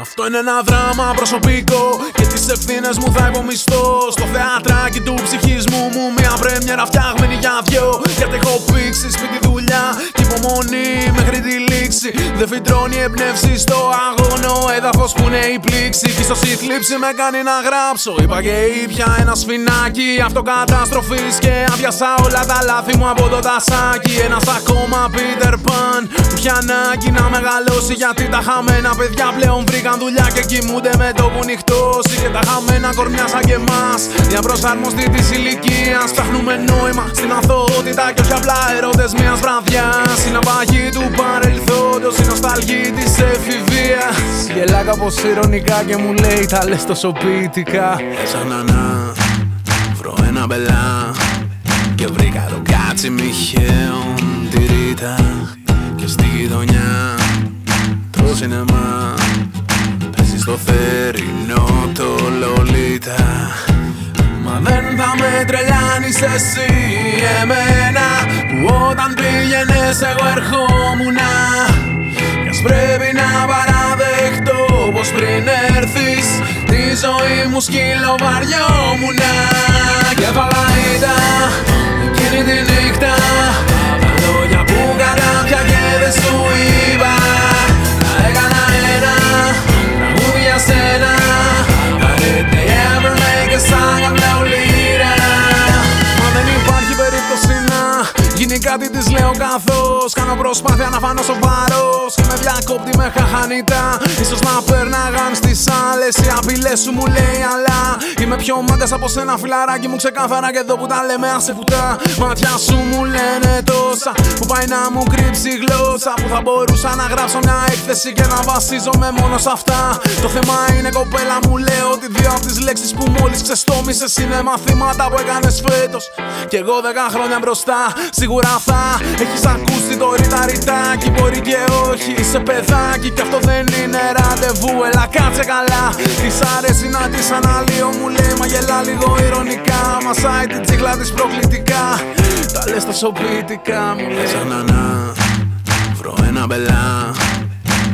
Αυτό είναι ένα δράμα προσωπικό Και τις ευθύνες μου θα υπομισθώ. Στο θεατράκι του ψυχισμού μου Μια πρέμιερα φτιαγμένη για δυο. Γιατί έχω πήξει σπίτι δουλειά Κι υπομονή μέχρι τη λήξη. Δεν φυτρώνει εμπνεύση στο αγώνο Έδαφος που είναι η πλήξη. Κι στο θλίψη με κάνει να γράψω. Είπα και ήπια ένα σφινάκι. Αυτοκαταστροφής και άδειασα όλα τα λάθη μου από το τασάκι. Ένας ακόμα Peter Pan Που πια ανάγκη να μεγαλώσει. Γιατί τα χαμένα παιδιά πλέον βρήκαν δουλειά Και κοιμούνται με το που νυχτώσει. Και τα χαμένα κορμιά σαν και εμάς Μια προσαρμοστή της ηλικίας. Ψάχνουμε νόημα στην αθωότητα Και όχι απλά ερώτες μιας βραδιάς κάπως ηρωνικά και μου λέει τα λες τόσο ποιητικά Έσα να να βρω ένα μπελά Και βρήκα το κάτσι μιχαίων τη ρίτα Και στη γειτονιά. Το σινεμά Παίζει στο θερινό το λολίτα. Μα δεν θα με τρελάνεις εσύ εμένα Που όταν πήγαινες εγώ ερχόμουνα. Κι ας πρέπει ζωή μου σκύλο βαριόμουνα Και φαλαϊτά εκείνη τη νύχτα Τα λόγια που κατάπια και δεν σου είπα. Τα έκανα ένα τραγούδι για σένα But did they ever make a song of Lolita Μα δεν υπάρχει περίπτωση να γίνει κάτι της λέω καθώς. Κάνω προσπάθεια να φανώ σοβαρός Και με διακόπτη με χαχανιτά Ίσως να πέρναγαν στις άλλες Οι απειλές σου μου λέει αλλά Είμαι πιο μάγκας από σένα φιλαράκι μου ξεκάθαρα Και εδώ που τα λέμε άσε πουτά Μάτια σου μου λένε τόσα Που πάει να μου κρύψει η γλώσσα Που θα μπορούσα να γράψω μια έκθεση Και να βασίζομαι μόνο σε αυτά. Το θέμα είναι κοπέλα μου λέω Ότι δύο από τις λέξεις που μόλις ξεστόμησες Είναι μαθήματα που έκανες φέτος. Κι εγώ δέκα χρόνια μπροστά Σίγουρα θα έχεις ακούσει το ρητά ρητάκι Μπορεί και όχι είσαι παιδάκι Κι αυτό δεν είναι ραντεβού. Έλα κάτσε καλά. Της αρέσει να της αναλύω. Μου λέει Μα γελά λίγο ηρωνικά. Μασάει την τσίχλα της προκλητικά. Τα λες τόσο ποιητικά μου λέει. Σαν να να βρω ένα μπελά.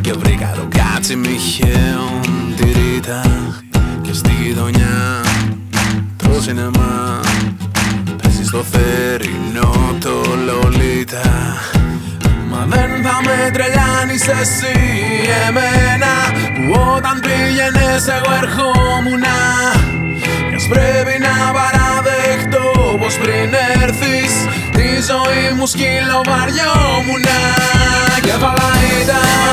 Και βρήκα το κάτσι μιχαίων τη ρίτα. Και στη γειτονιά το σινεμά. Παίζει στο θερινό με τρελάνεις εσύ εμένα Που όταν πήγαινες εγώ ερχόμουνα. Κι ας πρέπει να παραδεχτώ πως πριν έρθεις Τη ζωή μου σκύλο βαριόμουνα. Και φαλαϊτά εκείνη τη νύχτα